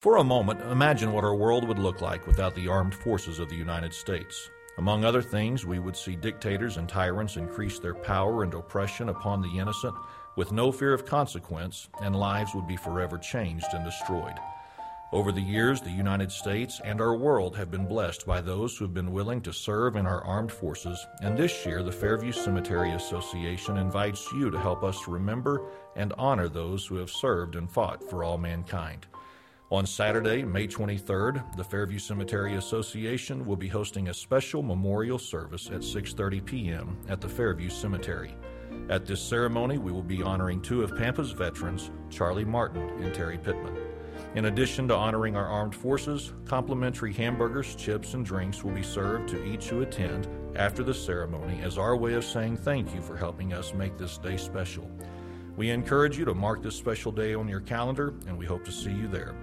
For a moment, imagine what our world would look like without the armed forces of the United States. Among other things, we would see dictators and tyrants increase their power and oppression upon the innocent with no fear of consequence, and lives would be forever changed and destroyed. Over the years, the United States and our world have been blessed by those who have been willing to serve in our armed forces, and this year the Fairview Cemetery Association invites you to help us remember and honor those who have served and fought for all mankind. On Saturday, May 23rd, the Fairview Cemetery Association will be hosting a special memorial service at 6:30 p.m. at the Fairview Cemetery. At this ceremony, we will be honoring two of Pampa's veterans, Charlie Martin and Terry Pittman. In addition to honoring our armed forces, complimentary hamburgers, chips, and drinks will be served to each who attend after the ceremony as our way of saying thank you for helping us make this day special. We encourage you to mark this special day on your calendar, and we hope to see you there.